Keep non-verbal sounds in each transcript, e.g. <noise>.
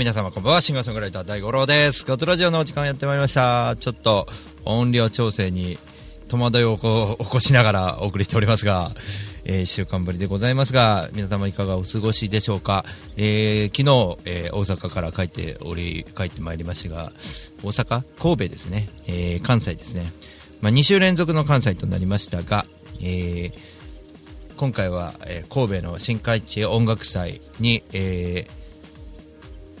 皆様こんばんは。シンガーソングライター大五郎です。ガトラジオのお時間やってまいりました。ちょっと音量調整に戸惑いをこ起こしながらお送りしておりますが、え1週間ぶりでございますが皆様いかがお過ごしでしょうか、えー昨日、えー大阪から帰っており帰ってまいりましたが大阪神戸ですね、えー関西ですね、まあ、2週連続の関西となりましたが、えー今回は、えー神戸の新海地音楽祭に、えー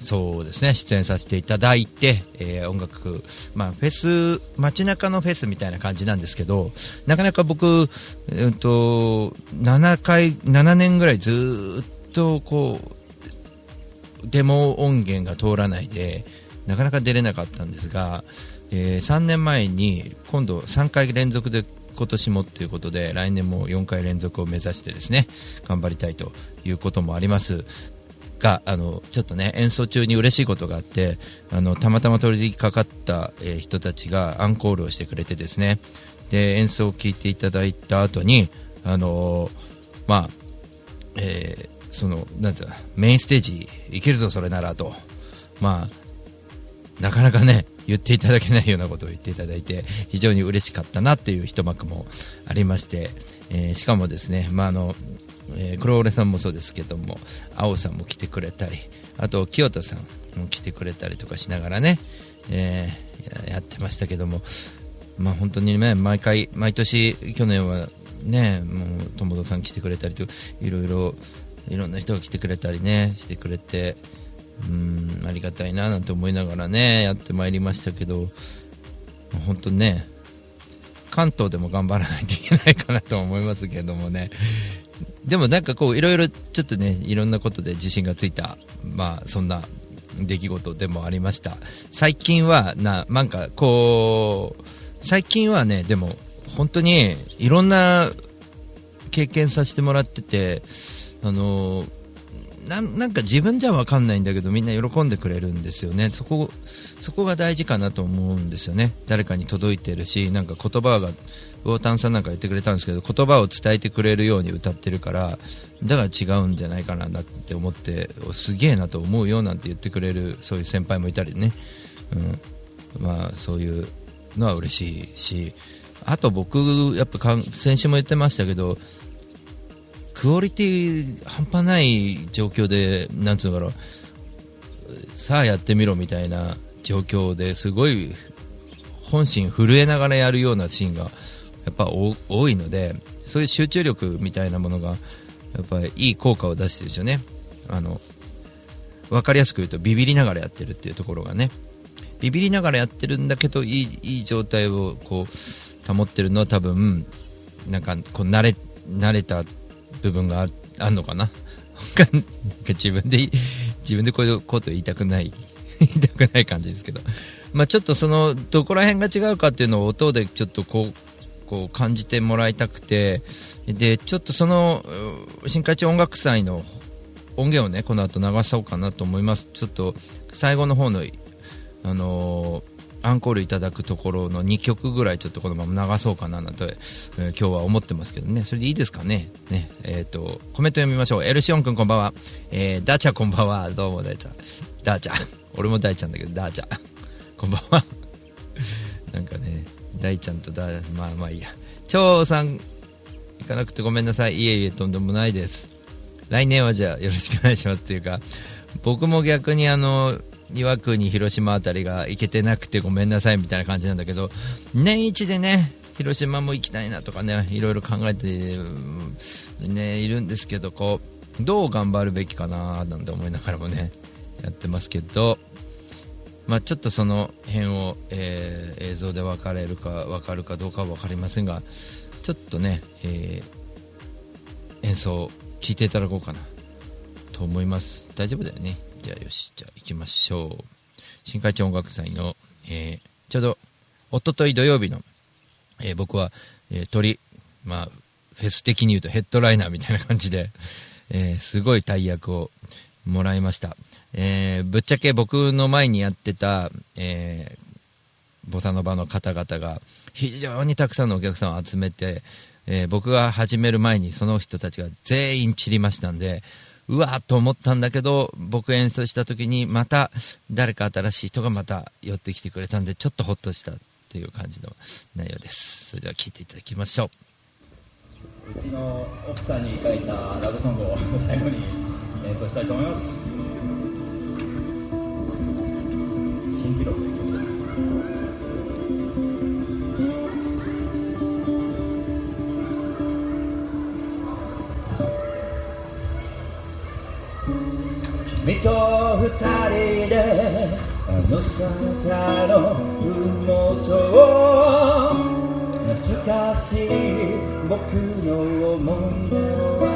そうですね。出演させていただいて、えー音楽、まあ、フェス街中のフェスみたいな感じなんですけどなかなか僕、うん、と7回7年ぐらいずっとこうデモ音源が通らないでなかなか出れなかったんですが、えー3年前に今度3回連続で今年もということで来年も4回連続を目指してですね頑張りたいということもあります。があのちょっとね演奏中に嬉しいことがあってあのたまたま通りかかった、えー人たちがアンコールをしてくれてですね。で演奏を聴いていただいた後にあのーまあえーそのなんてうメインステージ行けるぞそれならと。まあなかなかね言っていただけないようなことを言っていただいて非常に嬉しかったなっていう一幕もありまして、えーしかもですね、まああのえー、黒俺さんもそうですけども青さんも来てくれたりあと清田さんも来てくれたりとかしながらね、えーやってましたけども、まあ、本当にね毎回毎年去年はねもう友達さん来てくれたりといろいろいろんな人が来てくれたりねしてくれてうんありがたいななんて思いながらねやってまいりましたけど、本当にね関東でも頑張らないといけないかなと思いますけどもね。でもなんかこういろいろちょっとねいろんなことで自信がついたまあそんな出来事でもありました。最近はななんかこう最近はねでも本当にいろんな経験させてもらっててあのなんなんか自分じゃ分かんないんだけどみんな喜んでくれるんですよね。そこそこが大事かなと思うんですよね。誰かに届いてるしなんか言葉が魚丹さんなんか言ってくれたんですけど言葉を伝えてくれるように歌ってるからだから違うんじゃないかなって思ってすげえなと思うよなんて言ってくれるそういう先輩もいたりね、うん。まあ、そういうのは嬉しいし。あと僕やっぱ先週も言ってましたけどクオリティ半端ない状況でなんつうのかな。さあやってみろみたいな状況ですごい本心震えながらやるようなシーンがやっぱ多いのでそういう集中力みたいなものがやっぱりいい効果を出してるんですよね。あの分かりやすく言うとビビりながらやってるっていうところがね。ビビりながらやってるんだけどいいいい状態をこう保ってるのは多分なんかこう慣れ慣れた部分がああるのかな？なんか自分で自分でこういうこと言いたくない <laughs> 言いたくない感じですけど、まあ、ちょっとそのどこら辺が違うかっていうのを音でちょっとこうこう感じてもらいたくて。でちょっとその新海地音楽祭の音源をねこの後流そうかなと思います。ちょっと最後の方のあのーアンコールいただくところの2曲ぐらいちょっとこのまま流そうかななんて、えー今日は思ってますけどね。それでいいですかね？ね。えっ、とコメント読みましょう。エルシオン君こんばんは、えーダーチャこんばんは。どうもダーチャ。ダーチャ。<laughs> 俺もダイちゃんだけどダーチャ。<laughs> こんばんは。<laughs> なんかね大ちゃんとダーまあまあいいや。張さん行かなくてごめんなさい。いえいえとんでもないです。来年はじゃあよろしくお願いしますっていうか僕も逆にあの岩国広島あたりが行けてなくてごめんなさいみたいな感じなんだけど年一でね広島も行きたいなとかねいろいろ考えて、ね、いるんですけどこうどう頑張るべきかななんて思いながらもねやってますけどまあ、ちょっとその辺を、えー映像で分かれるか分かるかどうかは分かりませんがちょっとね、えー演奏を聴いていただこうかなと思います。大丈夫だよね？じゃあよしじゃあ行きましょう新海地音楽祭の、えーちょうど一昨日土曜日の、えー僕は、えー鳥まあ、フェス的に言うとヘッドライナーみたいな感じで、え、すごい大役をもらいました。え、ぶっちゃけ僕の前にやってた、え、ボサノバの方々が非常にたくさんのお客さんを集めて、え、僕が始める前にその人たちが全員散りましたんで、うわーと思ったんだけど、僕演奏した時にまた誰か新しい人がまた寄ってきてくれたんで、ちょっとほっとしたっていう感じの内容です。それでは聴いていただきましょう。うちの奥さんに書いたラブソングを最後に演奏したいと思います。新記録君と二人であの坂の麓を懐かしい僕の思い出を。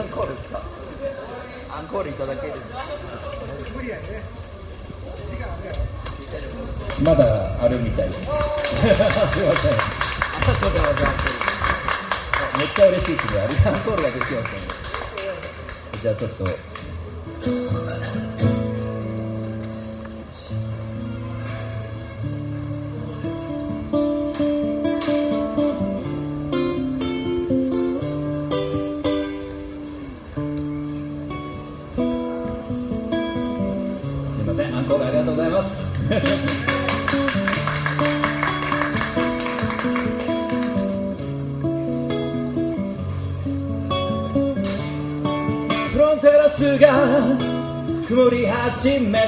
アンコールですか？アンコールいただけるまだあるみたいです。すいません。がとうまめっちゃ嬉しいですねアンコールができますね。じゃあちょっと。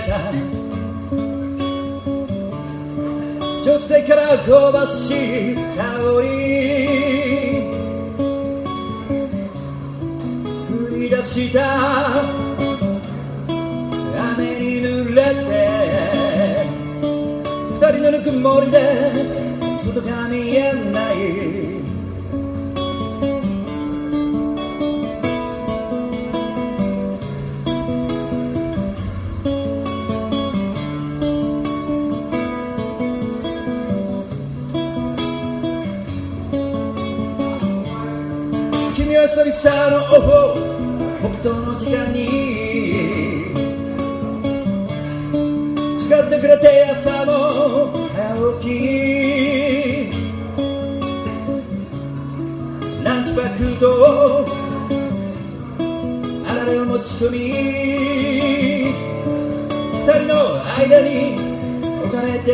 た女性から香ばしい香り。降り出した雨に濡れて二人のぬくもりで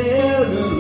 Hallelujah.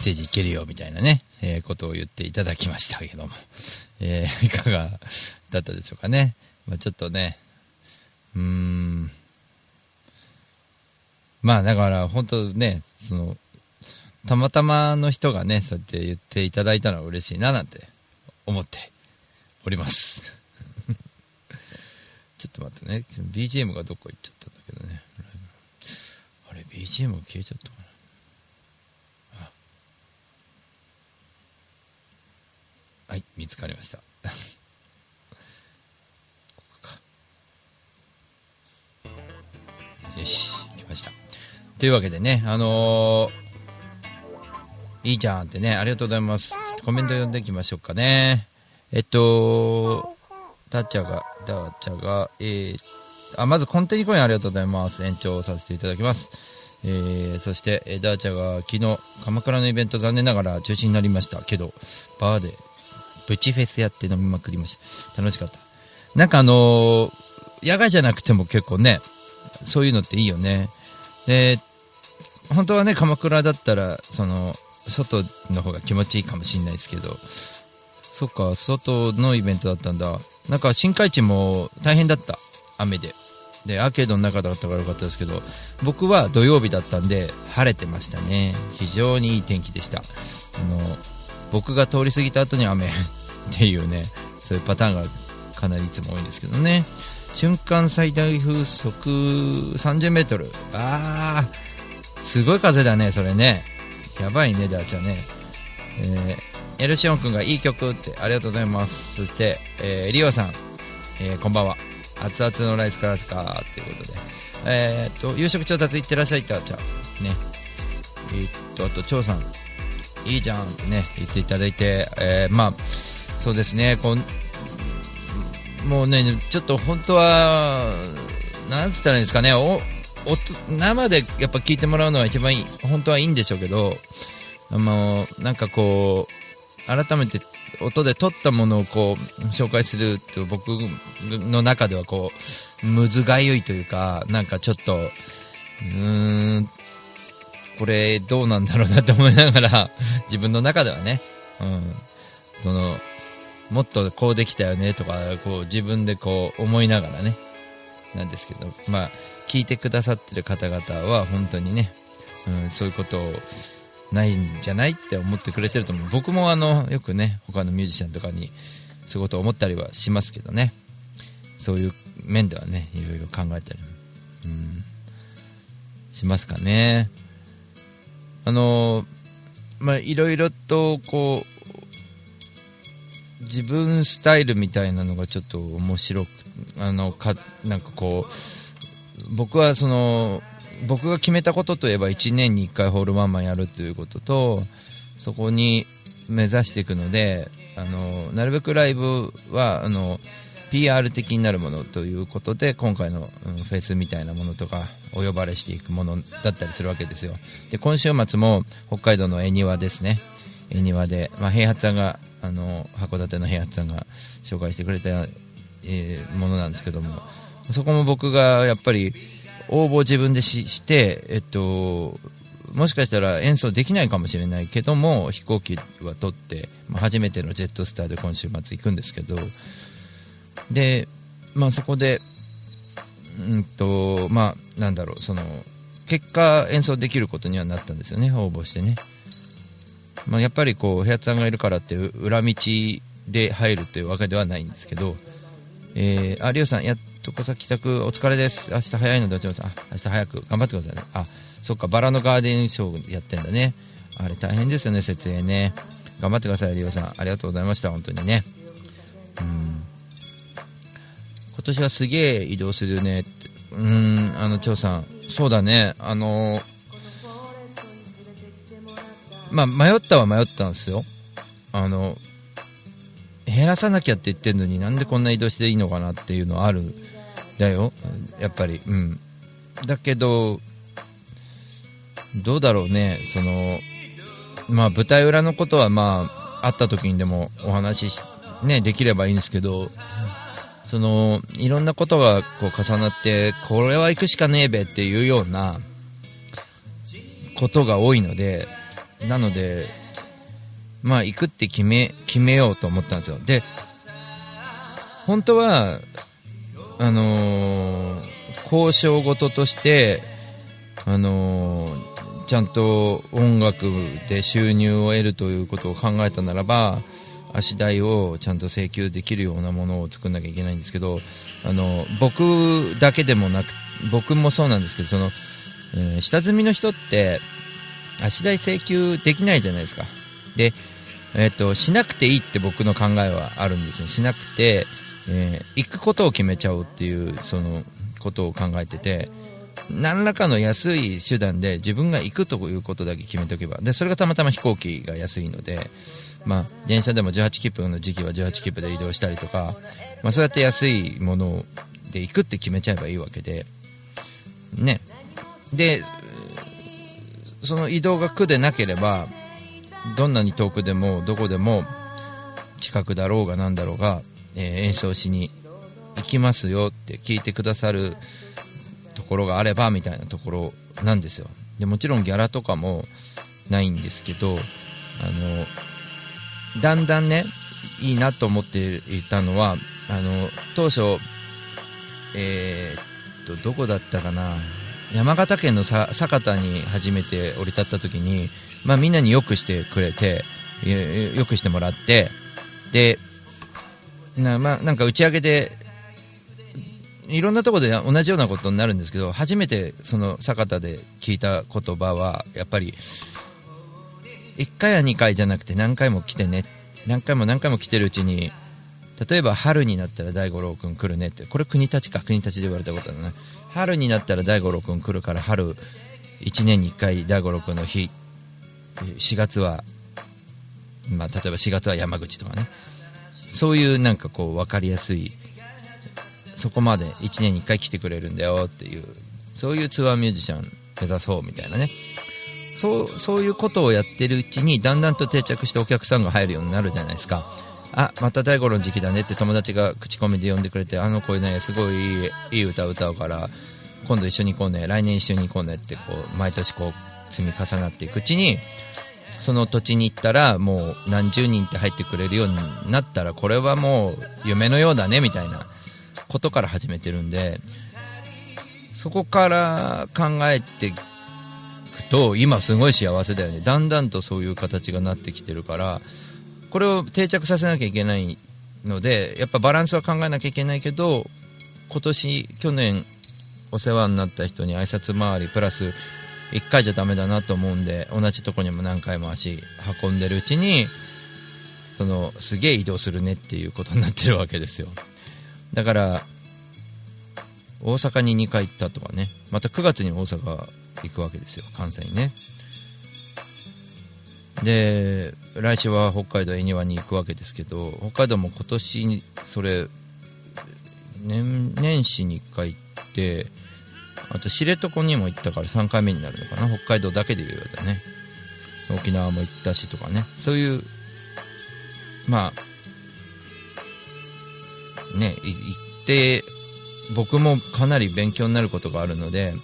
セージいけるよみたいなね、えー、ことを言っていただきましたけども、<laughs> えー、いかがだったでしょうかね。まあ、ちょっとね、うーん、まあだから本当ね、その、たまたまの人がね、そうやって言っていただいたのは嬉しいななんて思っております。<laughs> ちょっと待ってね、BGM がどこ行っちゃったんだけどね。あれ、BGM 消えちゃったかな？はい、見つかりました。よし、来ました。というわけでね、あのーいいじゃんってね、ありがとうございます。コメント読んでいきましょうかね。えっと、ダッチャが、ダッチャが、えー、あ、まずコンテニコインありがとうございます。延長させていただきます。えー、そして、えダーチャが昨日、鎌倉のイベント残念ながら中止になりましたけど、バーで、ブチフェスやって飲みまくりました。楽しかった。なんかあのー野外じゃなくても結構ね、そういうのっていいよね。で、本当はね、鎌倉だったら、その、外の方が気持ちいいかもしれないですけど、そっか、外のイベントだったんだ。なんか新海地も大変だった、雨で。で、アーケードの中だったからよかったですけど、僕は土曜日だったんで、晴れてましたね。非常にいい天気でした。あの、僕が通り過ぎた後に雨 <laughs> っていうね、そういうパターンがかなりいつも多いんですけどね。瞬間最大風速30メートル。あー、すごい風だね、それね。やばいね、ダーちゃんね。えー、エルシオン君がいい曲ってありがとうございます。そして、えー、リオさん、えーこんばんは。熱々のライスカラーかということで。えー、っと、夕食調達行ってらっしゃい、ダーちゃん。ね。えーっと、あと、張さん、いいじゃんってね、言っていただいて、えー、まあ、そうですね、こう、もうね、ちょっと本当は、なんつったらいいんですかね、お生でやっぱ聞いてもらうのが一番いい、本当はいいんでしょうけど、あのなんかこう、改めて音で撮ったものをこう紹介すると僕の中ではこう、むずがゆいというか、なんかちょっと、うーん、これどうなんだろうなって思いながら、<laughs> 自分の中ではね、うん、その、もっとこうできたよねとか、こう自分でこう思いながらね、なんですけど、まあ、聞いてくださってる方々は本当にね、うん、そういうことをないんじゃないって思ってくれてると思う。僕もあの、よくね、他のミュージシャンとかにそういうことを思ったりはしますけどね、そういう面ではね、いろいろ考えたり、うん、しますかね。あの、まあ、いろいろとこう、自分スタイルみたいなのがちょっと面白く、あの、か、なんかこう、僕はその、僕が決めたことといえば1年に1回ホールワンマンやるということと、そこに目指していくので、あの、なるべくライブは、あの、PR 的になるものということで、今回の、フェスみたいなものとか、お呼ばれしていくものだったりするわけですよ。で、今週末も北海道の恵庭ですね。恵庭で、まあ、平八さんが、あの、函館の平八さんが紹介してくれた、えーものなんですけども、そこも僕がやっぱり応募を自分でしして、えっと、もしかしたら演奏できないかもしれないけども、飛行機は取って、まあ、初めてのジェットスターで今週末行くんですけど、で、まあ、そこで、うんと、まあ、なんだろう、その、結果演奏できることにはなったんですよね、応募してね。まあ、やっぱりこう、部屋さんがいるからって、裏道で入るというわけではないんですけど、えー、あ、リオさん、やっとこさ帰宅お疲れです。明日早いので、おちさん、あ明日早く頑張ってくださいね。あ、そっか、バラのガーデンショーやってんだね。あれ大変ですよね、設営ね。頑張ってください、リオさん。ありがとうございました、本当にね。うん。今年はすげえ移動するねって。うん、あの、張さん。そうだね、あのーまあ、迷ったは迷ったんですよ。あの、減らさなきゃって言ってるのになんでこんな移動していいのかなっていうのはあるだよやっぱりうんだけどどうだろうねそのまあ舞台裏のことはまあ会った時にでもお話しねできればいいんですけどそのいろんなことがこう重なってこれは行くしかねえべっていうようなことが多いのでなのでまあ行くって決め決めようと思ったんですよ。で本当はあのー交渉事としてあのーちゃんと音楽で収入を得るということを考えたならば足代をちゃんと請求できるようなものを作んなきゃいけないんですけどあの僕だけでもなく僕もそうなんですけどその、えー下積みの人って足代請求できないじゃないですか。で、えっとしなくていいって僕の考えはあるんですよ。しなくて、えー行くことを決めちゃおうっていうそのことを考えてて何らかの安い手段で自分が行くということだけ決めておけば。でそれがたまたま飛行機が安いので、まあ、電車でも18切符の時期は18切符で移動したりとか、まあ、そうやって安いもので行くって決めちゃえばいいわけでね。でその移動が苦でなければどんなに遠くでもどこでも近くだろうがなんだろうが、えー演奏しに行きますよって聞いてくださるところがあればみたいなところなんですよ。でもちろんギャラとかもないんですけどあのだんだんねいいなと思っていたのはあの当初えーっとどこだったかな。山形県の酒田に初めて降り立った時に、まあ、みんなによくしてくれてよよくしてもらってでな,、まあ、なんか打ち上げでいろんなところで同じようなことになるんですけど初めてその酒田で聞いた言葉はやっぱり1回や2回じゃなくて何回も来てね。何回も何回も来てるうちに例えば春になったら大五郎君来るねってこれ国立か国立で言われたことだな。春になったら大五郎君来るから春1年に1回大五郎君の日4月は、まあ、例えば4月は山口とかね。そういうなんかこう分かりやすいそこまで1年に1回来てくれるんだよっていうそういうツアーミュージシャン目指そうみたいなね。そうそういうことをやってるうちにだんだんと定着してお客さんが入るようになるじゃないですか。あまた大五郎の時期だねって友達が口コミで呼んでくれてあの子ねすごいいい歌歌うから今度一緒に行こうね来年一緒に行こうねってこう毎年こう積み重なっていくうちにその土地に行ったらもう何十人って入ってくれるようになったらこれはもう夢のようだねみたいなことから始めてるんでそこから考えてくと今すごい幸せだよね。だんだんとそういう形がなってきてるからこれを定着させなきゃいけないのでやっぱバランスは考えなきゃいけないけど今年去年お世話になった人に挨拶回りプラス1回じゃダメだなと思うんで同じとこにも何回も足運んでるうちにそのすげえ移動するねっていうことになってるわけですよ。だから大阪に2回行ったとかね。また9月に大阪行くわけですよ関西にね。で来週は北海道恵庭に行くわけですけど北海道も今年それ年年始に1回行ってあと知床にも行ったから3回目になるのかな北海道だけで言うとね。沖縄も行ったしとかね。そういうまあね行って僕もかなり勉強になることがあるので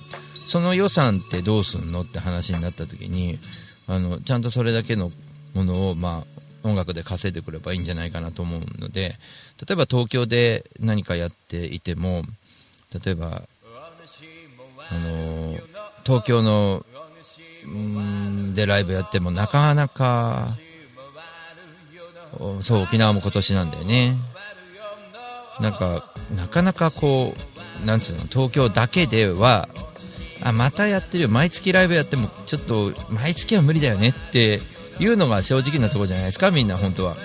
その予算ってどうすんのって話になった時にあのちゃんとそれだけのものを、まあ、音楽で稼いでくればいいんじゃないかなと思うので例えば東京で何かやっていても例えばあの東京のでライブやってもなかなかそう沖縄も今年なんだよね。なんかなかなかこうなんつうの東京だけではあまたやってるよ。毎月ライブやってもちょっと毎月は無理だよねっていうのが正直なところじゃないですかみんな本当は。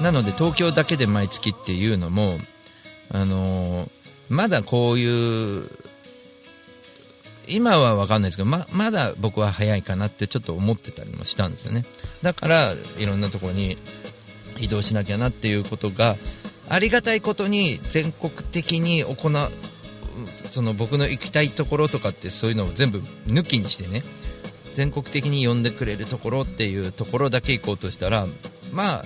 なので東京だけで毎月っていうのもあのーまだこういう今は分かんないですけどままだ僕は早いかなってちょっと思ってたりもしたんですよね。だからいろんなところに移動しなきゃなっていうことがありがたいことに全国的に行うその僕の行きたいところとかってそういうのを全部抜きにしてね全国的に呼んでくれるところっていうところだけ行こうとしたらまあ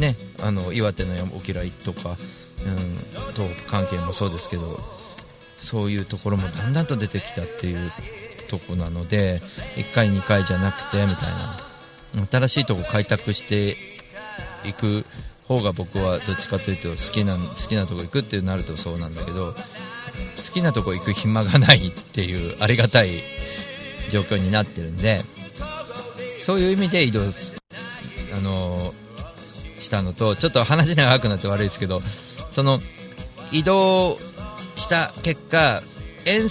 ねあの岩手のお嫌いとか、うん、東北関係もそうですけどそういうところもだんだんと出てきたっていうとこなので1回2回じゃなくてみたいな新しいとこ開拓していく方が僕はどっちかというと好きな好きなとこ行くってなるとそうなんだけど好きなとこ行く暇がないっていうありがたい状況になってるんでそういう意味で移動あのしたのとちょっと話長くなって悪いですけどその移動した結果演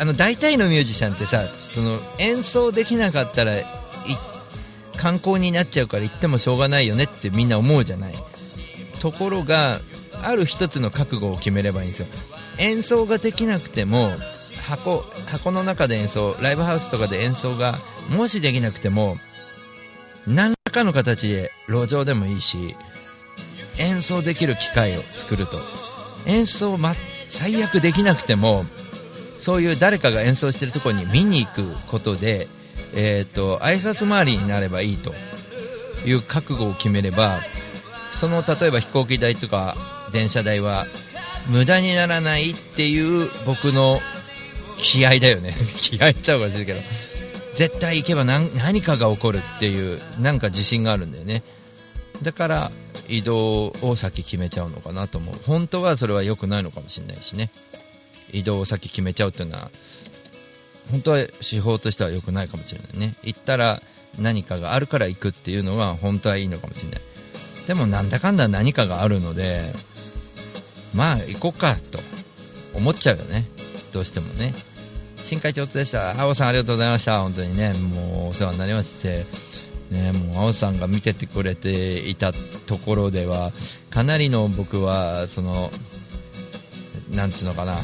あの大体のミュージシャンってさその演奏できなかったら観光になっちゃうから行ってもしょうがないよねってみんな思うじゃない。ところがある一つの覚悟を決めればいいんですよ。演奏ができなくても箱箱の中で演奏ライブハウスとかで演奏がもしできなくても何らかの形で路上でもいいし演奏できる機会を作ると。演奏、ま、最悪できなくてもそういう誰かが演奏してるところに見に行くことで、えーと、挨拶回りになればいいと。いう覚悟を決めればその例えば飛行機代とか電車代は無駄にならないっていう僕の気合だよね。<laughs> 気合って言った方がいけど。絶対行けば何何かが起こるっていうなんか自信があるんだよね。だから移動を先決めちゃうのかなと思う。本当はそれは良くないのかもしれないしね。移動を先決めちゃうっていうのは本当は手法としては良くないかもしれないね。行ったら何かがあるから行くっていうのが本当はいいのかもしれない。でもなんだかんだ何かがあるのでまあ行こうかと思っちゃうよね。どうしてもね。新会長でした。青さんありがとうございました。本当にねもうお世話になりまして。ね、もう青さんが見ててくれていたところではかなりの僕はそのなんつうのかな。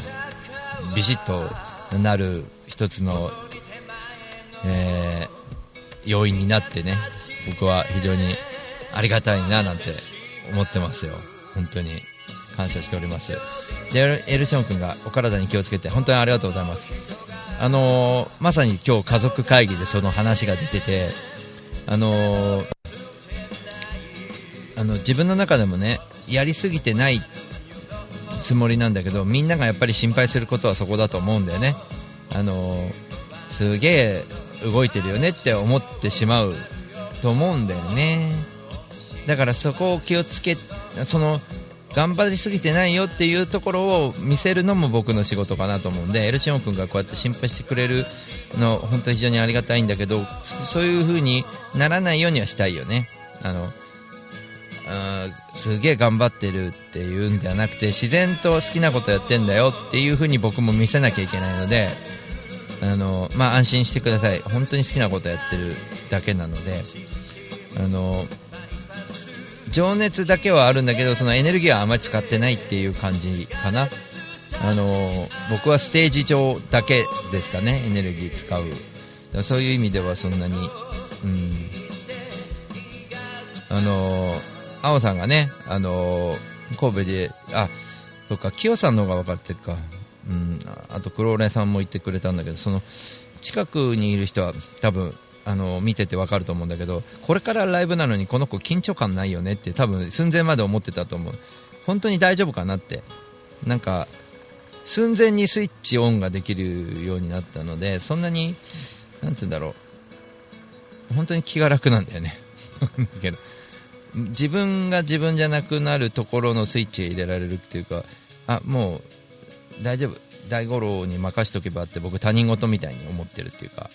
ビシッとなる一つの、えー、要因になってね。僕は非常にありがたいななんて思ってますよ。本当に。感謝しております。でエルション君がお体に気をつけて本当にありがとうございます。あのー、まさに今日家族会議でその話が出ててあのー、あの自分の中でもねやりすぎてないつもりなんだけどみんながやっぱり心配することはそこだと思うんだよね。あのー、すげえ動いてるよねって思ってしまうと思うんだよね。だからそこを気をつけその頑張りすぎてないよっていうところを見せるのも僕の仕事かなと思うんでエルシオン君がこうやって心配してくれるの本当に非常にありがたいんだけどそういう風にならないようにはしたいよね。あのあすげえ頑張ってるっていうんではなくて自然と好きなことやってんだよっていう風に僕も見せなきゃいけないのであの、まあ、安心してください。本当に好きなことやってるだけなのであの情熱だけはあるんだけどそのエネルギーはあまり使ってないっていう感じかな。あの僕はステージ上だけですかねエネルギー使う。そういう意味ではそんなに。うん。あの青さんがねあの神戸であそっか清さんの方が分かってるか。うん。あとクローレさんも言ってくれたんだけどその近くにいる人は多分あの見ててわかると思うんだけどこれからライブなのにこの子緊張感ないよねって多分寸前まで思ってたと思う。本当に大丈夫かなって。なんか寸前にスイッチオンができるようになったのでそんなになんて言うんだろう。本当に気が楽なんだよね。<laughs> けど自分が自分じゃなくなるところのスイッチ入れられるっていうかあもう大丈夫。大五郎に任しとけばって僕他人事みたいに思ってるっていうか。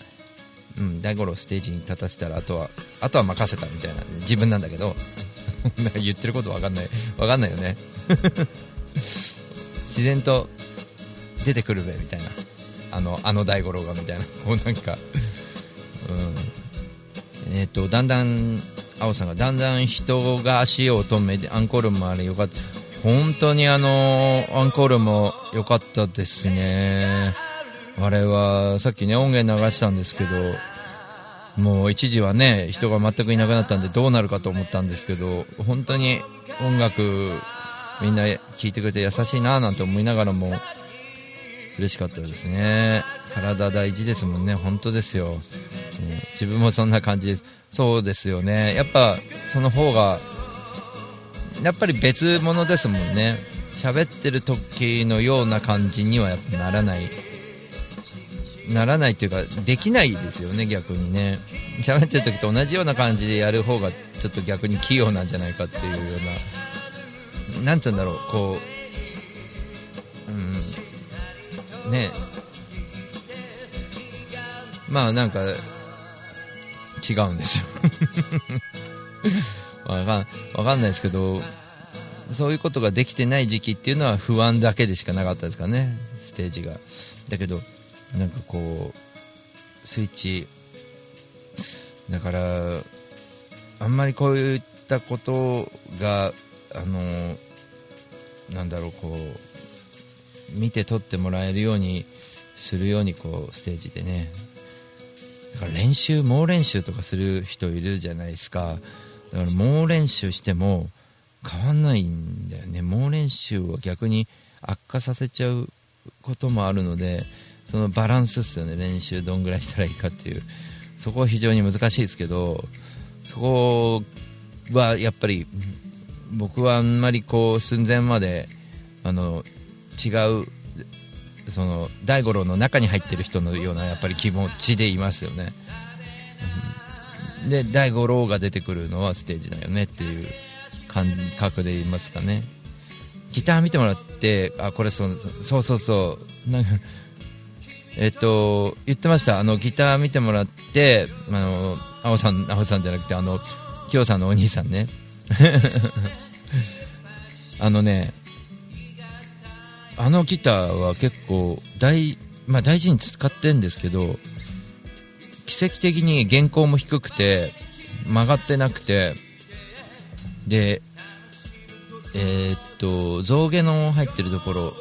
うん、大五郎ステージに立たせたらあとはあとは任せたみたいな自分なんだけど <laughs> 言ってること分かんない分かんないよね。<laughs> 自然と出てくるべみたいな。あのあの大五郎がみたいな。<laughs> こうなんか、うん、えっ、ー、とだんだん青さんがだんだん人が足を止めてアンコールもあれよかった。本当にあのアンコールも良かったですね。あれはさっきね音源流したんですけどもう一時はね人が全くいなくなったんでどうなるかと思ったんですけど本当に音楽みんな聴いてくれて優しいななんて思いながらも嬉しかったですね。体大事ですもんね。本当ですよ、うん、自分もそんな感じです。そうですよね。やっぱその方がやっぱり別物ですもんね。喋ってる時のような感じにはやっぱならない。ならないというかできないですよね逆にね。喋ってる時と同じような感じでやる方がちょっと逆に器用なんじゃないかっていうような。なんて言うんだろうこううん。ね。まあなんか違うんですよ。<laughs> わかんわかんないですけどそういうことができてない時期っていうのは不安だけでしかなかったですかねステージが。だけどなんかこうスイッチだからあんまりこういったことがあのなんだろうこう見て撮ってもらえるようにするようにこうステージでね。だから練習猛練習とかする人いるじゃないですか。だから猛練習しても変わんないんだよね。猛練習は逆に悪化させちゃうこともあるのでそのバランスですよね。練習どんぐらいしたらいいかっていう。そこは非常に難しいですけどそこはやっぱり僕はあんまりこう寸前まであの違うその大五郎の中に入ってる人のようなやっぱり気持ちでいますよね。で大五郎が出てくるのはステージだよねっていう感覚で言いますかね。ギター見てもらってあこれそうそうそうそう。なんかえっと、言ってました、あのギター見てもらって、あの青さん青さんじゃなくて、あのきよさんのお兄さんね、<laughs> あのね、あのギターは結構大,、まあ、大事に使ってるんですけど、奇跡的に原稿も低くて、曲がってなくて、で、えー、っと、象牙の入ってるところ、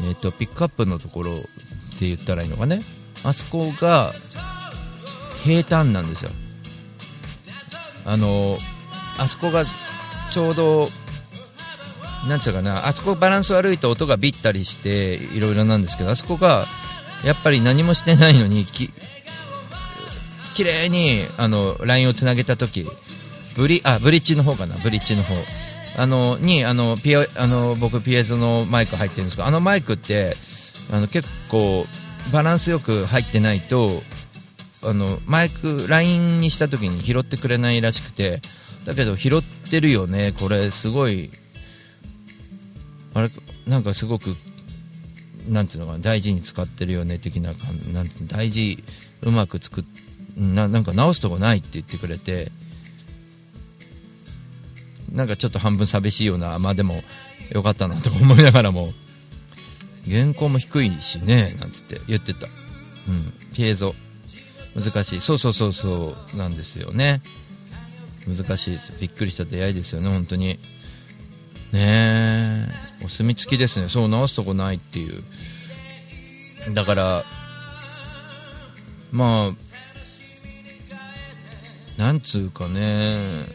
えー、っと、ピックアップのところって言ったらいいのかね。あそこが平坦なんですよ。あのあそこがちょうどなんていうかなあそこバランス悪いと音がビったりしていろいろなんですけどあそこがやっぱり何もしてないのにき綺麗にあのラインをつなげた時ブリあブリッジの方かなブリッジの方。あのにあのピアあの僕ピエゾのマイク入ってるんですけどあのマイクってあの結構バランスよく入ってないとあのマイクラインにした時に拾ってくれないらしくてだけど拾ってるよねこれすごいあれなんかすごくなんていうのかな大事に使ってるよね的な感じなんて大事うまく作っななんか直すとこないって言ってくれてなんかちょっと半分寂しいようなまあでもよかったなと思いながらも原稿も低いしねなんつって言ってた。うん。ピエゾ難しい。そうそうそうそう。なんですよね。難しいです。びっくりした出会いですよね本当に。ねえ。お墨付きですね。そう直すとこないっていう。だからまあなんつうかね。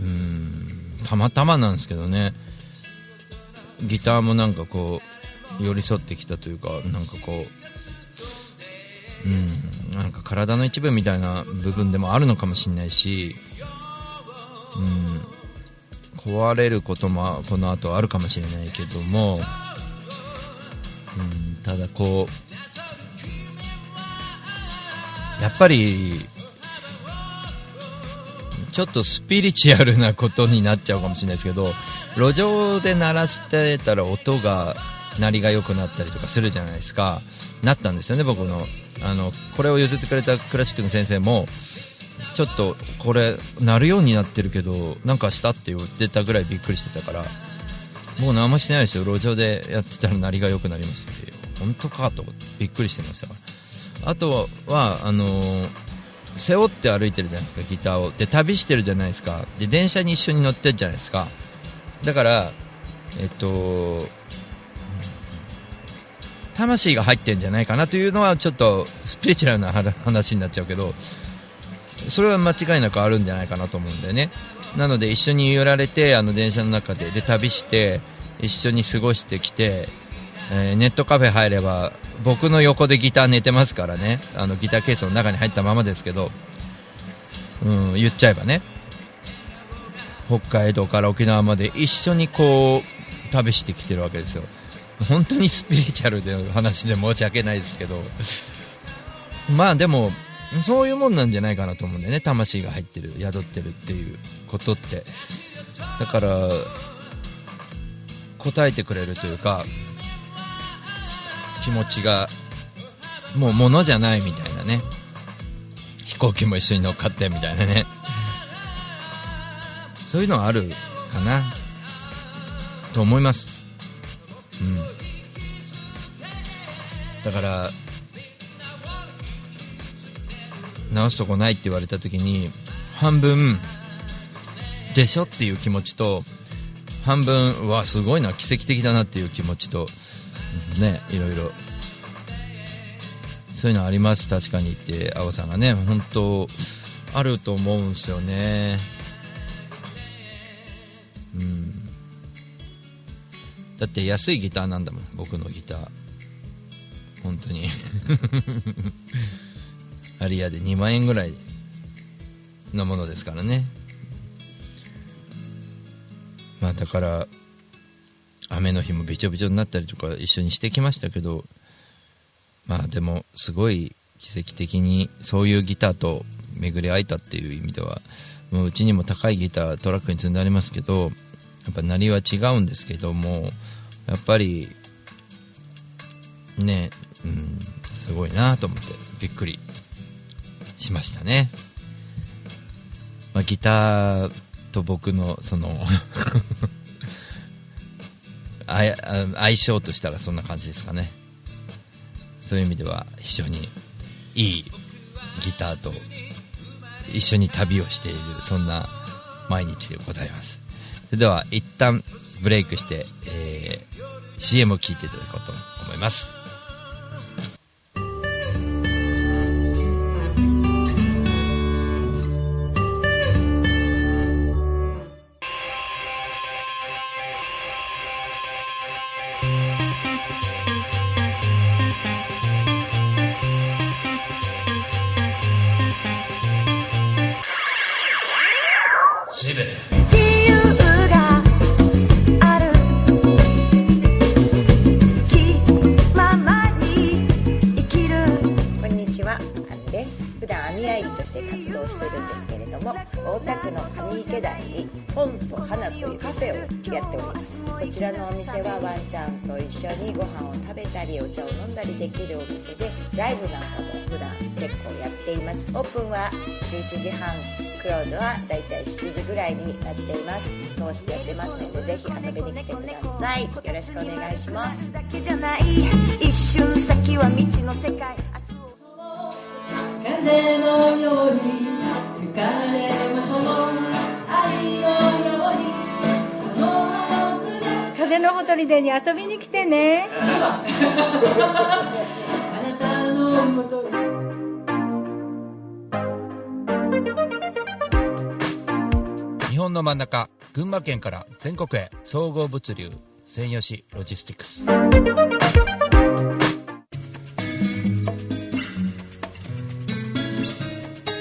うん。たまたまなんですけどね。ギターもなんかこう寄り添ってきたというかなんかこううんなんか体の一部みたいな部分でもあるのかもしれないしうん壊れることもこの後あるかもしれないけども、うん、ただこうやっぱりちょっとスピリチュアルなことになっちゃうかもしれないですけど路上で鳴らしてたら音が鳴りが良くなったりとかするじゃないですか。なったんですよね僕の。あのこれを譲ってくれたクラシックの先生もちょっとこれ鳴るようになってるけどなんかしたって言ってたぐらいびっくりしてたからもう何もしてないですよ。路上でやってたら鳴りが良くなりますし本当かと思ってびっくりしてましたあとはあのー背負って歩いてるじゃないですかギターを。で旅してるじゃないですか。で電車に一緒に乗ってるじゃないですか。だからえっと魂が入ってんじゃないかなというのはちょっとスピリチュアルな話になっちゃうけどそれは間違いなくあるんじゃないかなと思うんだよね。なので一緒に寄られてあの電車の中でで旅して一緒に過ごしてきて、えーネットカフェ入れば僕の横でギター寝てますからね。あのギターケースの中に入ったままですけど、うん、言っちゃえばね。北海道から沖縄まで一緒にこう旅してきてるわけですよ。本当にスピリチュアルでの話で申し訳ないですけどまあでもそういうもんなんじゃないかなと思うんだよね。魂が入ってる宿ってるっていうことって。だから答えてくれるというか気持ちがもう物じゃないみたいなね。飛行機も一緒に乗っかってみたいなね。そういうのはあるかな。と思います。だから直すとこないって言われた時に半分でしょっていう気持ちと半分うわすごいな奇跡的だなっていう気持ちとねいろいろ。そういうのあります確かにって青さんがね。本当あると思うんですよね。うん。だって安いギターなんだもん僕のギター。本当に。<laughs> アリアで2万円ぐらいのものですからね。まあだから雨の日もびちょびちょになったりとか一緒にしてきましたけどまあでもすごい奇跡的にそういうギターと巡り合えたっていう意味ではもううちにも高いギタートラックに積んでありますけどやっぱ鳴りは違うんですけどもやっぱりねうんすごいなと思ってびっくりしましたね、まあ、ギターと僕のその <laughs> 相性としたらそんな感じですかね。そういう意味では非常にいいギターと一緒に旅をしているそんな毎日でございます。それでは一旦ブレイクして、えー CM を聞いていただこうと思います。ない。一瞬先は未知の世界。風のように吹かれましょう。愛のようにこのあの船。風のほとりでに遊びに来てね。あなたのもとに日本の真ん中群馬県から全国へ総合物流専用紙ロジスティックス。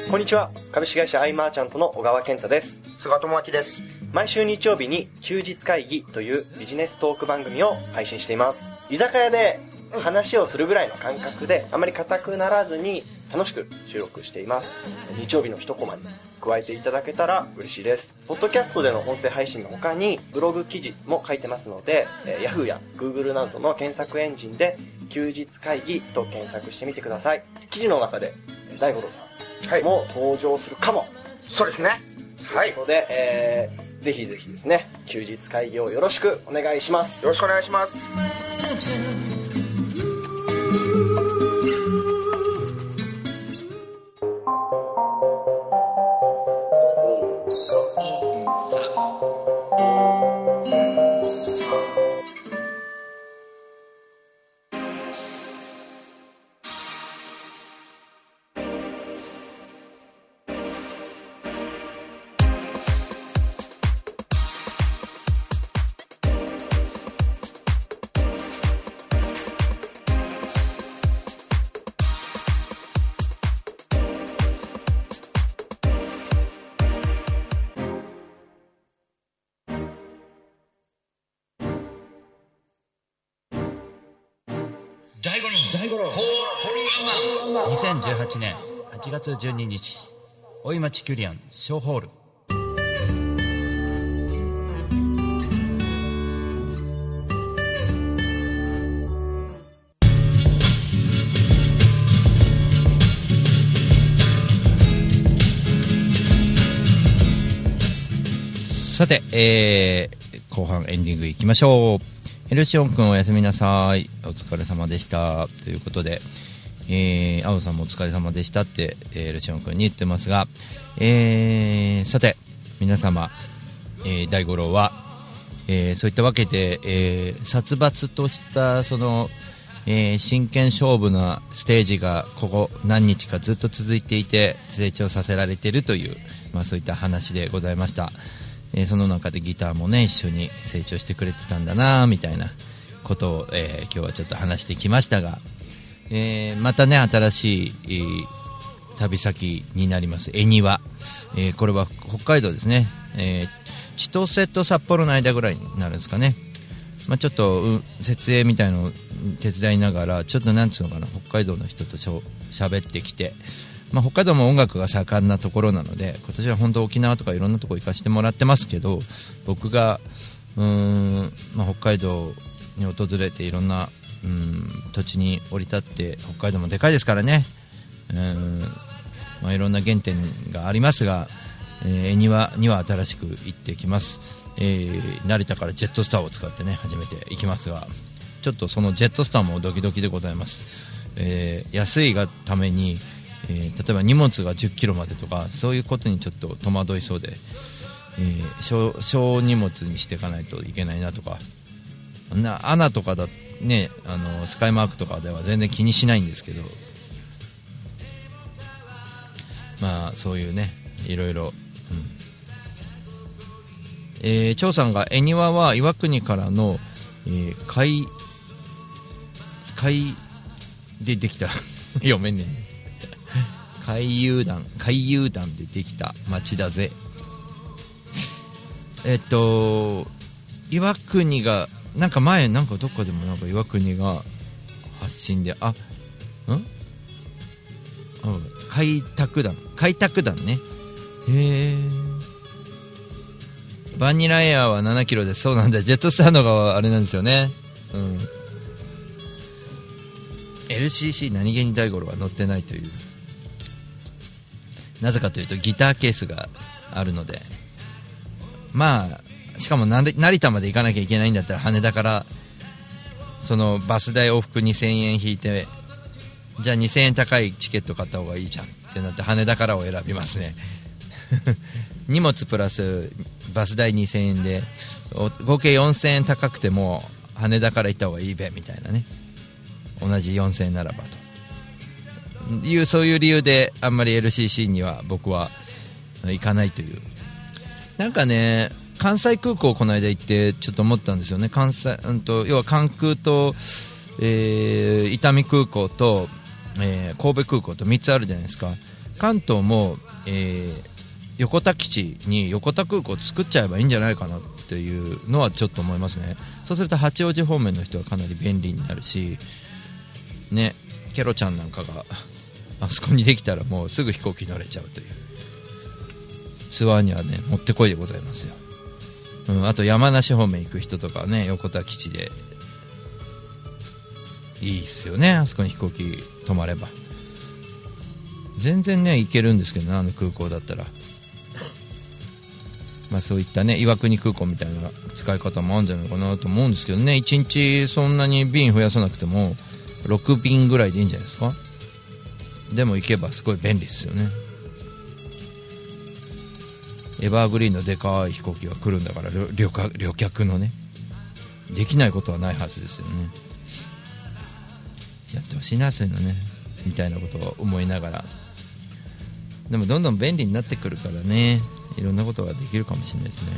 こんにちは。株式会社アイマーチャントの小川健太です。菅智明です。毎週日曜日に休日会議というビジネストーク番組を配信しています。居酒屋で話をするぐらいの感覚であまり硬くならずに楽しく収録しています。日曜日の一コマに加えていただけたら嬉しいです。ポッドキャストでの音声配信の他にブログ記事も書いてますので、えー Yahoo や Google などの検索エンジンで休日会議と検索してみてください。記事の中でえー大五郎さはい。んも登場するかも。そうですね。はい。よので、えーぜひぜひですね休日会議をよろしくお願いします。ろしくお願いします2018年8月12日大井町キュリアン小ホール。さて、えー、後半エンディングいきましょう。ルシオン君おやすみなさい。お疲れ様でした。ということで、えー、青さんもお疲れ様でしたって、えールシオン君に言ってますが、えー、さて、皆様、えー、大五郎は、えーそういったわけで、えー殺伐とした、その、えー真剣勝負なステージがここ何日かずっと続いていて成長させられているという、まあ、そういった話でございました、えーその中でギターもね一緒に成長してくれてたんだなみたいなことを、えー今日はちょっと話してきましたが、えーまたね新しい、えー旅先になります。恵庭、えこれは北海道ですね、え千歳と札幌の間ぐらいになるんですかね。まあ、ちょっと設営みたいのを手伝いながらちょっとなんつうのかな北海道の人としょ喋ってきて、まあ、北海道も音楽が盛んなところなので今年は本当沖縄とかいろんなとこ行かせてもらってますけど僕がうーん、まあ、北海道に訪れていろんなうん土地に降り立って北海道もでかいですからね。うん、まあ、いろんな原点がありますが、えー、恵庭には新しく行ってきます、えー成田からジェットスターを使ってね初めて行きますがちょっとそのジェットスターもドキドキでございます、えー安いがために、えー例えば荷物が1 0キロまでとかそういうことにちょっと戸惑いそうで、えー小小荷物にしていかないといけないなとかなアナとかだねあのスカイマークとかでは全然気にしないんですけどまあそういうねいろいろ、うん。えー、張さんが恵庭は岩国からの、えー海海でできた <laughs> 読めんねん。海遊団海遊団でできた町だぜ。えっと岩国がなんか前なんかどっかでもなんか岩国が発信であん？あ開拓団。開拓団ね。へえ。バニラエアは7キロです。そうなんだ。ジェットスターのがあれなんですよね。うん。LCC 何気に大五郎は乗ってないという。なぜかというとギターケースがあるのでまあしかも成田まで行かなきゃいけないんだったら羽田からそのバス代往復2000円引いてじゃあ2000円高いチケット買った方がいいじゃん。ってなって羽田からを選びますね。<laughs> 荷物プラスバス代2000円で合計4000円高くても羽田から行った方がいいべみたいなね。同じ4000円ならばと。いうそういう理由であんまり LCC には僕は行かないという。なんかね関西空港この間行ってちょっと思ったんですよね。関西、うん、と要は関空と、えー伊丹空港と、えー神戸空港と3つあるじゃないですか。関東も、えー横田基地に横田空港作っちゃえばいいんじゃないかなっていうのはちょっと思いますね。そうすると八王子方面の人はかなり便利になるしねケロちゃんなんかがあそこにできたらもうすぐ飛行機乗れちゃうという。ツアーにはねもってこいでございますよ、うん、あと山梨方面行く人とかはね横田基地で。いいっすよねあそこに飛行機止まれば。全然ね行けるんですけどねあの空港だったら。まあそういったね岩国空港みたいな使い方もあるんじゃないかなと思うんですけどね1日そんなに便増やさなくても6便ぐらいでいいんじゃないですか。でも行けばすごい便利ですよね。エバーグリーンのでかい飛行機が来るんだから旅客旅客のねできないことはないはずですよね。やってほしいなそういうのね。みたいなことを思いながら。でもどんどん便利になってくるからね。いろんなことができるかもしれないですね。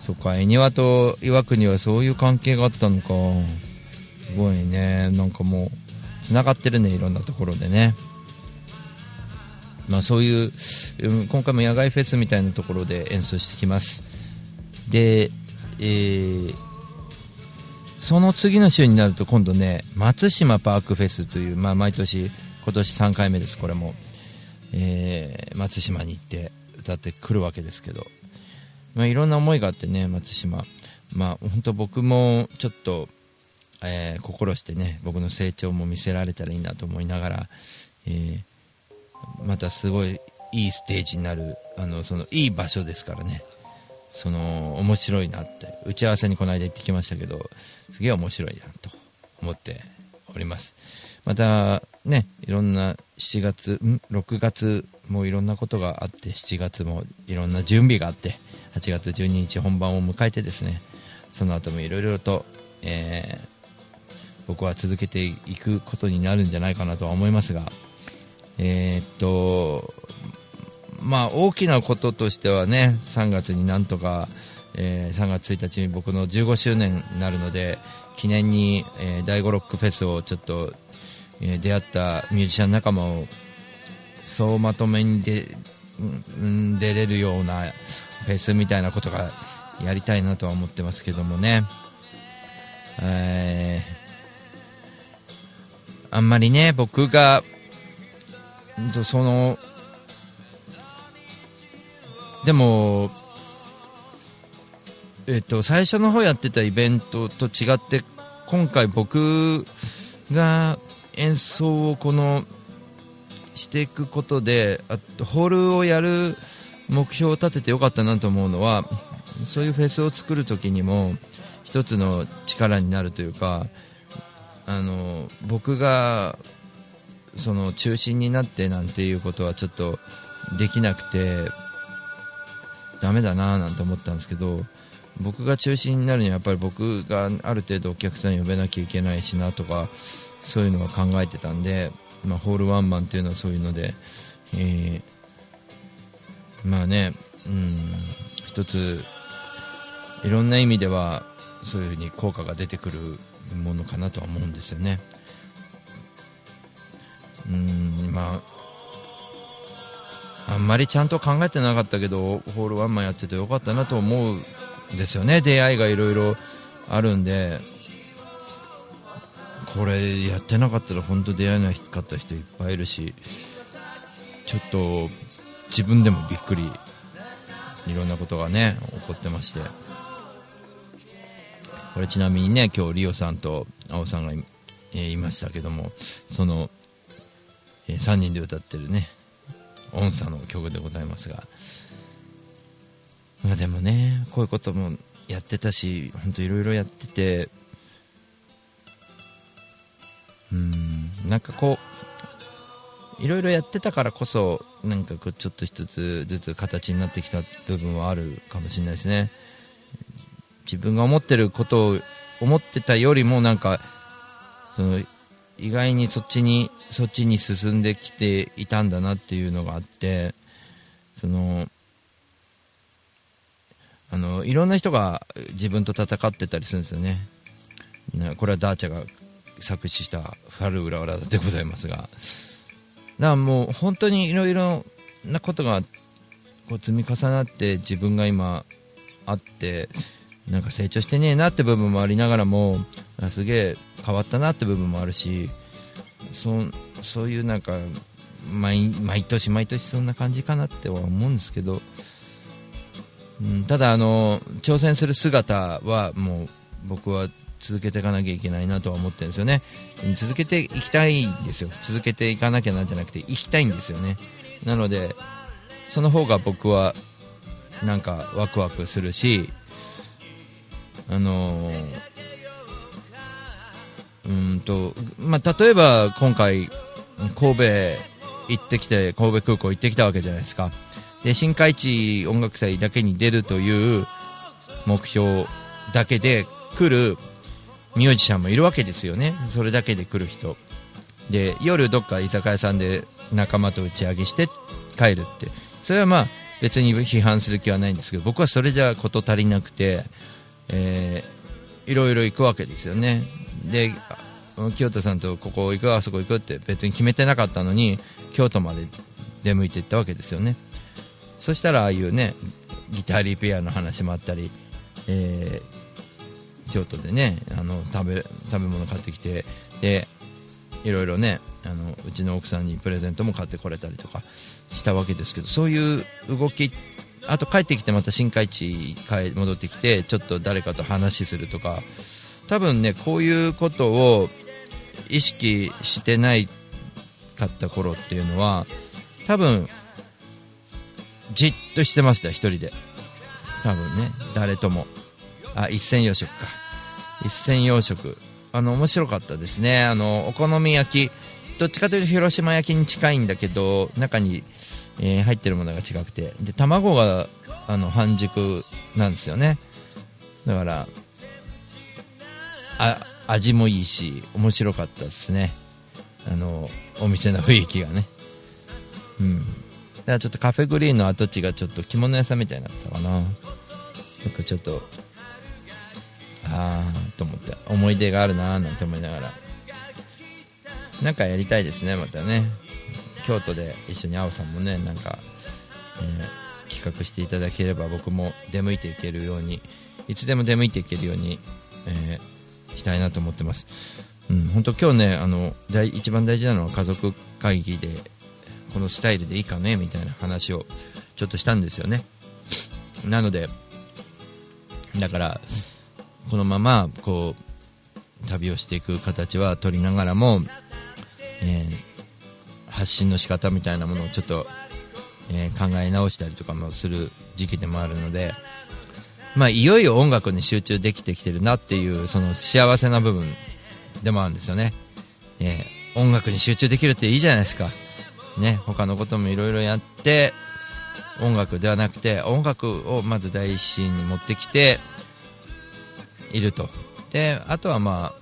そっか恵庭と岩国はそういう関係があったのか。すごいね。なんかもうつながってるねいろんなところでね。まあそういう今回も野外フェスみたいなところで演奏してきます。で、えーその次の週になると今度ね松島パークフェスという、まあ、毎年今年3回目ですこれも、えー松島に行って歌ってくるわけですけど、まあ、いろんな思いがあってね松島。まあ本当僕もちょっと、えー心してね僕の成長も見せられたらいいなと思いながら、えーまたすごいいいステージになるあのそのいい場所ですからね。その面白いなって。打ち合わせにこの間行ってきましたけどすげえ面白いなと思っております。またねいろんな7月ん？6月もいろんなことがあって7月もいろんな準備があって8月12日本番を迎えてですねその後もいろいろと、えー僕は続けていくことになるんじゃないかなとは思いますがえーっとまあ大きなこととしてはね3月になんとか、えー3月1日に僕の15周年になるので記念に、えー第5ロックフェスをちょっと、えー出会ったミュージシャン仲間を総まとめにで、うん出れるようなフェスみたいなことがやりたいなとは思ってますけどもね、えーあんまりね僕がとそのでも、えっと、最初の方やってたイベントと違って今回僕が演奏をこのしていくことであとホールをやる目標を立ててよかったなと思うのはそういうフェスを作る時にも一つの力になるというかあの僕がその中心になってなんていうことはちょっとできなくてダメだななんて思ったんですけど僕が中心になるにはやっぱり僕がある程度お客さん呼べなきゃいけないしなとかそういうのは考えてたんで、まあ、ホールワンマンっていうのはそういうので、えーまあねうん一ついろんな意味ではそういうふうに効果が出てくるものかなとは思うんですよね。うんまああんまりちゃんと考えてなかったけどホールワンマンやっててよかったなと思うんですよね。出会いがいろいろあるんで。これやってなかったら本当出会えなかった人いっぱいいるしちょっと自分でもびっくりいろんなことがね起こってまして。これちなみにね今日リオさんと青さんがい,、えいましたけどもその、え3人で歌ってるね音叉の曲でございますが。まあでもねこういうこともやってたし本当いろいろやっててうんなんかこういろいろやってたからこそなんかこうちょっと一つずつ形になってきた部分はあるかもしれないですね。自分が思ってることを思ってたよりもなんかその意外にそっちにそっちに進んできていたんだなっていうのがあってそのあのいろんな人が自分と戦ってたりするんですよね。これはダーチャが作詞した「ファルウラウラ」でございますが。だからもう本当にいろいろなことがこう積み重なって自分が今あってなんか成長してねえなって部分もありながらもすげえ変わったなって部分もあるしそそういうなんか毎毎年毎年そんな感じかなっては思うんですけど、うん、ただあの挑戦する姿はもう僕は続けていかなきゃいけないなとは思ってるんですよね。続けていきたいんですよ。続けていかなきゃなんじゃなくて行きたいんですよね。なのでその方が僕はなんかワクワクするしあのうんとまあ、例えば今回神戸行ってきて神戸空港行ってきたわけじゃないですか。で新海地音楽祭だけに出るという目標だけで来るミュージシャンもいるわけですよね。それだけで来る人。で夜どっか居酒屋さんで仲間と打ち上げして帰るって。それはまあ別に批判する気はないんですけど僕はそれじゃ事足りなくて、えーいろいろ行くわけですよね。であ清田さんとここ行くあそこ行くって別に決めてなかったのに京都まで出向いていったわけですよね。そしたらああいうねギターリペアの話もあったり、えー京都でねあの食べ食べ物買ってきてでいろいろねあのうちの奥さんにプレゼントも買ってこれたりとかしたわけですけどそういう動きあと帰ってきてまた新海地帰戻ってきてちょっと誰かと話するとか多分ねこういうことを意識してないかった頃っていうのは多分じっとしてました一人で。多分ね誰とも。あ一銭洋食か。一銭洋食あの面白かったですね。あのお好み焼きどっちかというと広島焼きに近いんだけど中に、えー入ってるものが違くて。で卵があの半熟なんですよね。だからあ味もいいし面白かったですね。あのお店の雰囲気がね。うん。だからちょっとカフェグリーンの跡地がちょっと着物屋さんみたいになったかな。なんかちょっとああと思って。思い出があるなーなんて思いながら。なんかやりたいですねまたね。京都で一緒に青さんもねなんか、えー企画していただければ僕も出向いていけるようにいつでも出向いていけるように、えーしたいなと思ってます。うん本当今日ねあの大一番大事なのは家族会議でこのスタイルでいいかねみたいな話をちょっとしたんですよね。なのでだからこのままこう旅をしていく形は取りながらも、えー発信の仕方みたいなものをちょっと、えー考え直したりとかもする時期でもあるので、まあ、いよいよ音楽に集中できてきてるなっていうその幸せな部分でもあるんですよね、えー音楽に集中できるっていいじゃないですか、ね、他のこともいろいろやって音楽ではなくて音楽をまず第一シーンに持ってきていると。であとはまあ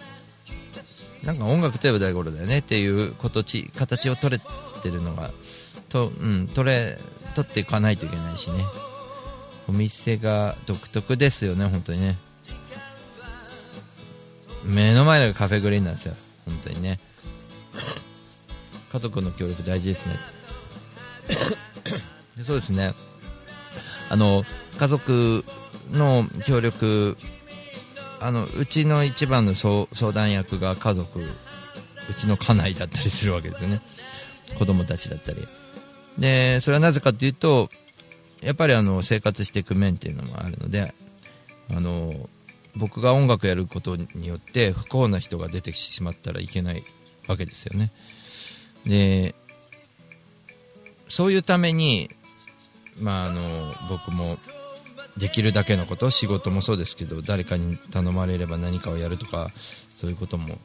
なんか音楽といえば大五郎だよねっていうことち形を取れてるのがと、うん、取れ取っていかないといけないしね。お店が独特ですよね本当にね。目の前がカフェグリーンなんですよ本当にね。家族の協力大事ですね。そうですね。あの家族の協力あのうちの一番の相談役が家族うちの家内だったりするわけですよね。子供たちだったり。でそれはなぜかというとやっぱりあの生活していく面っていうのもあるのであの僕が音楽やることによって不幸な人が出てしまったらいけないわけですよね。でそういうために、まあ、あの僕もできるだけのこと仕事もそうですけど誰かに頼まれれば何かをやるとかそういうことも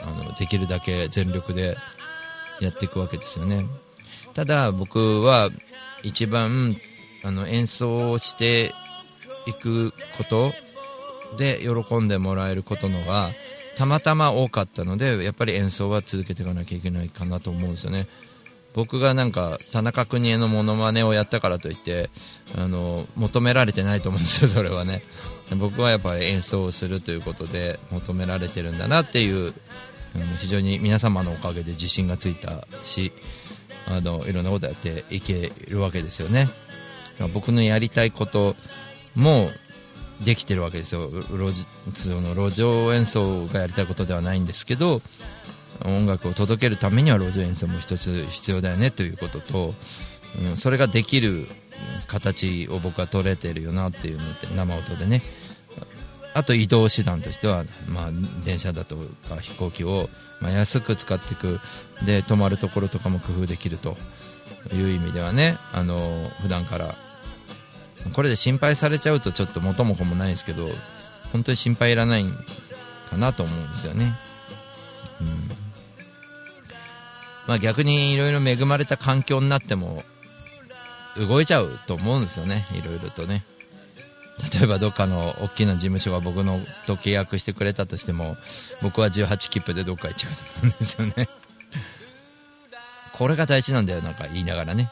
あのできるだけ全力でやっていくわけですよね。ただ僕は一番あの演奏をしていくことで喜んでもらえることのがたまたま多かったのでやっぱり演奏は続けていかなきゃいけないかなと思うんですよね。僕がなんか田中邦衛のモノマネをやったからといってあの求められてないと思うんですよ、<laughs> それはね。僕はやっぱり演奏をするということで求められてるんだなっていう、うん非常に皆様のおかげで自信がついたしあのいろんなことやっていけるわけですよね。僕のやりたいこともできてるわけですよ。路その路上演奏がやりたいことではないんですけど音楽を届けるためには路上演奏も一つ必要だよねということと、うん、それができる形を僕は取れてるよなっていうのって生音でね。あと移動手段としては、まあ、電車だとか飛行機を、ま、安く使っていくで泊まるところとかも工夫できるという意味ではねあの普段から。これで心配されちゃうとちょっと元も子もないですけど本当に心配いらないかなと思うんですよね、うん。まあ、逆にいろいろ恵まれた環境になっても動いちゃうと思うんですよねいろいろとね。例えばどっかの大きな事務所が僕のと契約してくれたとしても僕は18切符でどっか行っちゃうと思うんですよね。<laughs> これが大事なんだよなんか言いながらね。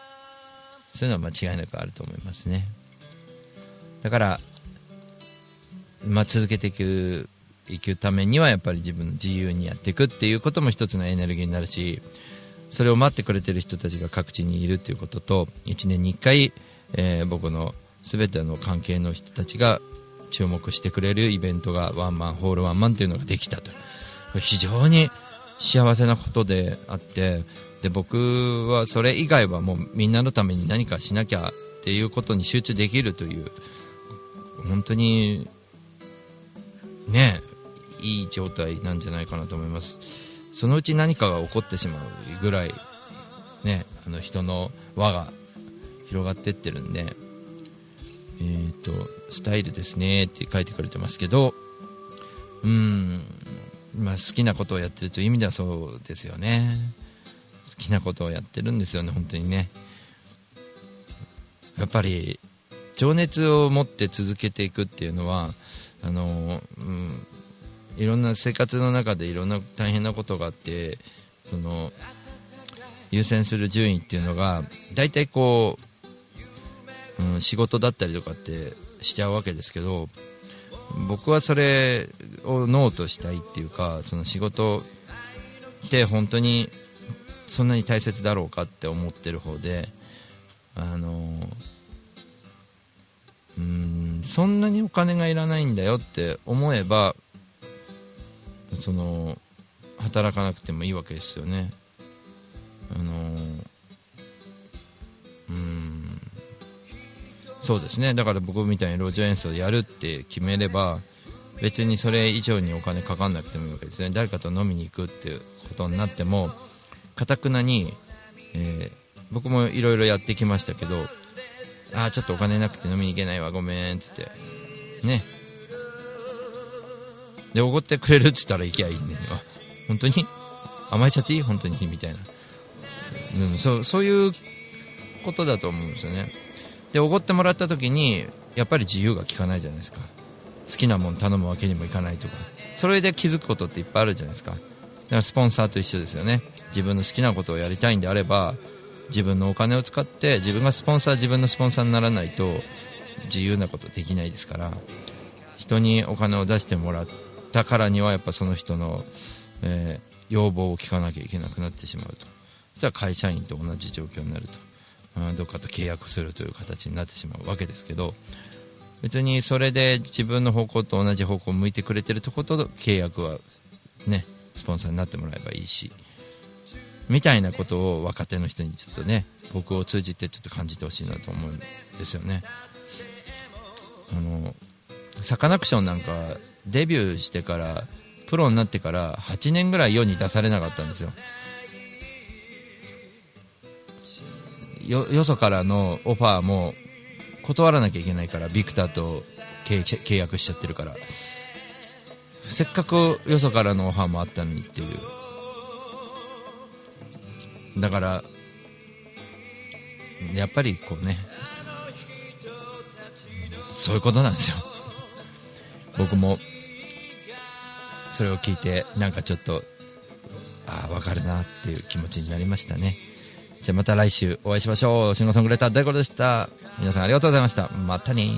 そういうのは間違いなくあると思いますね。だから、まあ、続けていくいくためにはやっぱり自分の自由にやっていくっていうことも一つのエネルギーになるしそれを待ってくれてる人たちが各地にいるっていうことと1年に1回、えー僕の全ての関係の人たちが注目してくれるイベントがワンマンホールワンマンっていうのができたと。非常に幸せなことであってで僕はそれ以外はもうみんなのために何かしなきゃっていうことに集中できるという本当にねいい状態なんじゃないかなと思います。そのうち何かが起こってしまうぐらいねあの人の輪が広がってってるんでえー、とスタイルですねって書いてくれてますけどうんまあ好きなことをやってるという意味ではそうですよね。好きなことをやってるんですよね本当にね。やっぱり情熱を持って続けていくっていうのはあの、うん、いろんな生活の中でいろんな大変なことがあってその優先する順位っていうのが大体こう、うん、仕事だったりとかってしちゃうわけですけど僕はそれをノーとしたいっていうかその仕事って本当にそんなに大切だろうかって思ってる方であのうんそんなにお金がいらないんだよって思えばその働かなくてもいいわけですよね。あのうん。そうですね。だから僕みたいに路上演奏やるって決めれば別にそれ以上にお金かかんなくてもいいわけですね。誰かと飲みに行くっていうことになってもかたくなに、えー僕もいろいろやってきましたけどああちょっとお金なくて飲みに行けないわごめんっつって。ね。でおごってくれるっつったら行きゃいいんだよ。本当に？甘えちゃっていい？本当に？みたいな、うん、そうそういうことだと思うんですよね。でおごってもらった時にやっぱり自由が利かないじゃないですか。好きなもの頼むわけにもいかないとか。それで気づくことっていっぱいあるじゃないですか。だからスポンサーと一緒ですよね。自分の好きなことをやりたいんであれば自分のお金を使って自分がスポンサー自分のスポンサーにならないと自由なことできないですから。人にお金を出してもらったからにはやっぱその人の、えー要望を聞かなきゃいけなくなってしまうと。そしたら会社員と同じ状況になると。うんどっかと契約するという形になってしまうわけですけど。別にそれで自分の方向と同じ方向を向いてくれてるとこと契約はねスポンサーになってもらえばいいし。みたいなことを若手の人にちょっとね僕を通じてちょっと感じてほしいなと思うんですよね。あのサカナクションなんかデビューしてからプロになってから8年ぐらい世に出されなかったんですよ。よよそからのオファーも断らなきゃいけないからビクターと契契約しちゃってるから。せっかくよそからのオファーもあったのにっていう。だからやっぱりこうねそういうことなんですよ。僕もそれを聞いてなんかちょっとああ分かるなっていう気持ちになりましたね。じゃあまた来週お会いしましょう。シンガーソングレーター大五郎でした。皆さんありがとうございました。またね